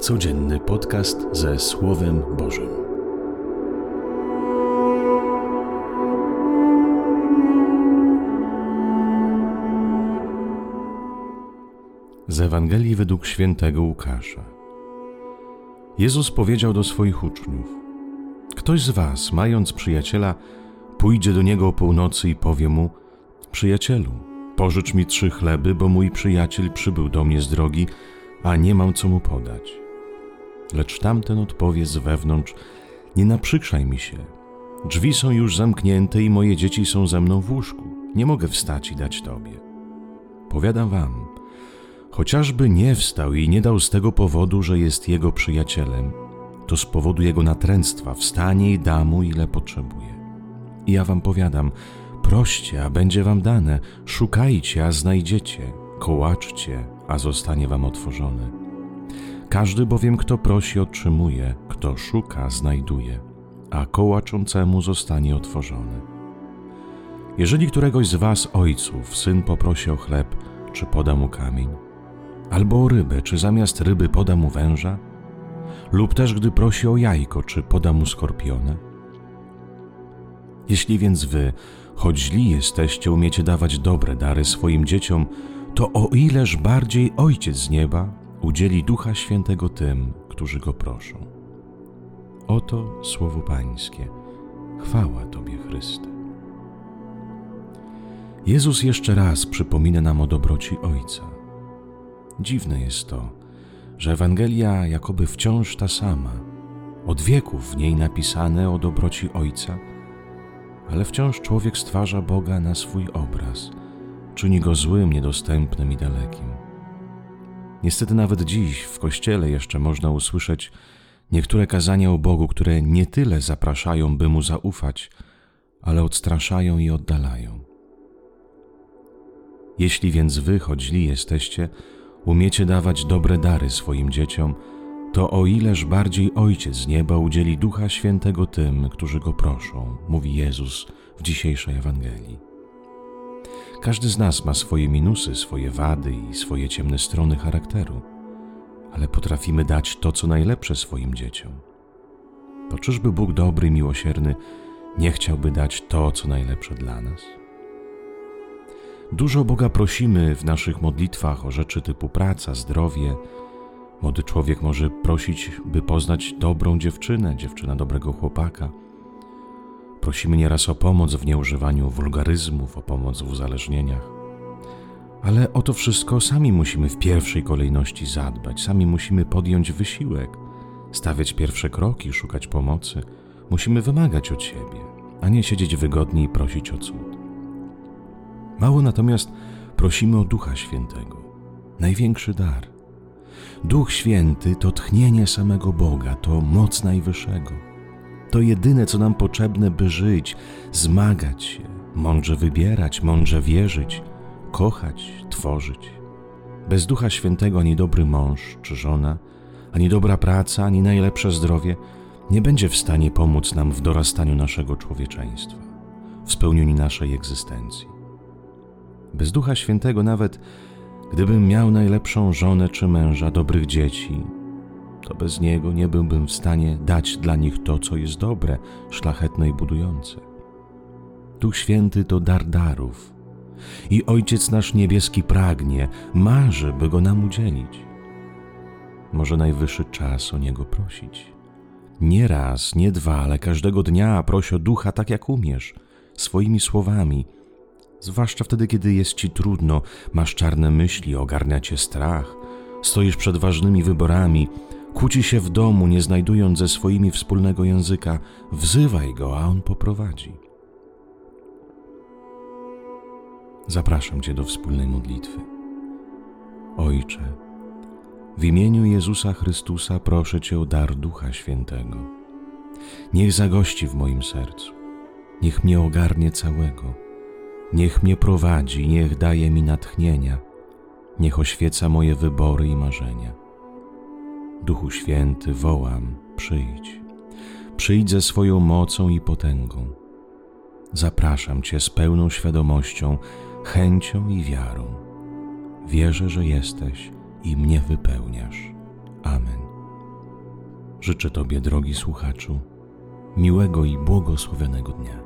Codzienny podcast ze Słowem Bożym. Z Ewangelii według świętego Łukasza. Jezus powiedział do swoich uczniów: Ktoś z was, mając przyjaciela, pójdzie do niego o północy i powie mu: Przyjacielu, pożycz mi trzy chleby, bo mój przyjaciel przybył do mnie z drogi, a nie mam co mu podać. Lecz tamten odpowie z wewnątrz: Nie naprzykrzaj mi się. Drzwi są już zamknięte i moje dzieci są ze mną w łóżku. Nie mogę wstać i dać tobie. Powiadam wam, chociażby nie wstał i nie dał z tego powodu, że jest jego przyjacielem, to z powodu jego natręctwa wstanie i da mu ile potrzebuje. I ja wam powiadam, proście, a będzie wam dane, szukajcie, a znajdziecie, kołaczcie, a zostanie wam otworzone. Każdy bowiem, kto prosi, otrzymuje, kto szuka, znajduje, a kołaczącemu zostanie otworzony. Jeżeli któregoś z was, ojców, syn poprosi o chleb, czy poda mu kamień? Albo o rybę, czy zamiast ryby poda mu węża? Lub też gdy prosi o jajko, czy poda mu skorpiona? Jeśli więc wy, choć źli jesteście, umiecie dawać dobre dary swoim dzieciom, to o ileż bardziej Ojciec z nieba udzieli Ducha Świętego tym, którzy go proszą. Oto słowo Pańskie. Chwała Tobie, Chryste. Jezus jeszcze raz przypomina nam o dobroci Ojca. Dziwne jest to, że Ewangelia jakoby wciąż ta sama, od wieków w niej napisane o dobroci Ojca, ale wciąż człowiek stwarza Boga na swój obraz, czyni go złym, niedostępnym i dalekim. Niestety nawet dziś w kościele jeszcze można usłyszeć niektóre kazania o Bogu, które nie tyle zapraszają, by mu zaufać, ale odstraszają i oddalają. Jeśli więc wy, choć jesteście, umiecie dawać dobre dary swoim dzieciom, to o ileż bardziej Ojciec z nieba udzieli Ducha Świętego tym, którzy go proszą, mówi Jezus w dzisiejszej Ewangelii. Każdy z nas ma swoje minusy, swoje wady i swoje ciemne strony charakteru, ale potrafimy dać to, co najlepsze swoim dzieciom. To czyżby Bóg dobry i miłosierny nie chciałby dać to, co najlepsze dla nas? Dużo Boga prosimy w naszych modlitwach o rzeczy typu praca, zdrowie. Młody człowiek może prosić, by poznać dobrą dziewczynę, dziewczyna dobrego chłopaka. Prosimy nieraz o pomoc w nieużywaniu wulgaryzmów, o pomoc w uzależnieniach. Ale o to wszystko sami musimy w pierwszej kolejności zadbać, sami musimy podjąć wysiłek, stawiać pierwsze kroki, szukać pomocy. Musimy wymagać od siebie, a nie siedzieć wygodnie i prosić o cud. Mało natomiast prosimy o Ducha Świętego, największy dar. Duch Święty to tchnienie samego Boga, to moc Najwyższego. To jedyne, co nam potrzebne, by żyć, zmagać się, mądrze wybierać, mądrze wierzyć, kochać, tworzyć. Bez Ducha Świętego ani dobry mąż czy żona, ani dobra praca, ani najlepsze zdrowie nie będzie w stanie pomóc nam w dorastaniu naszego człowieczeństwa, w spełnieniu naszej egzystencji. Bez Ducha Świętego, nawet gdybym miał najlepszą żonę czy męża, dobrych dzieci, to bez Niego nie byłbym w stanie dać dla nich to, co jest dobre, szlachetne i budujące. Duch Święty to dar darów i Ojciec nasz niebieski pragnie, marzy, by go nam udzielić. Może najwyższy czas o Niego prosić. Nie raz, nie dwa, ale każdego dnia proś o Ducha tak jak umiesz, swoimi słowami, zwłaszcza wtedy, kiedy jest ci trudno, masz czarne myśli, ogarnia cię strach, stoisz przed ważnymi wyborami, kłóci się w domu, nie znajdując ze swoimi wspólnego języka, wzywaj go, a on poprowadzi. Zapraszam Cię do wspólnej modlitwy. Ojcze, w imieniu Jezusa Chrystusa proszę Cię o dar Ducha Świętego. Niech zagości w moim sercu, niech mnie ogarnie całego, niech mnie prowadzi, niech daje mi natchnienia, niech oświeca moje wybory i marzenia. Duchu Święty, wołam, przyjdź. Przyjdź ze swoją mocą i potęgą. Zapraszam Cię z pełną świadomością, chęcią i wiarą. Wierzę, że jesteś i mnie wypełniasz. Amen. Życzę Tobie, drogi słuchaczu, miłego i błogosławionego dnia.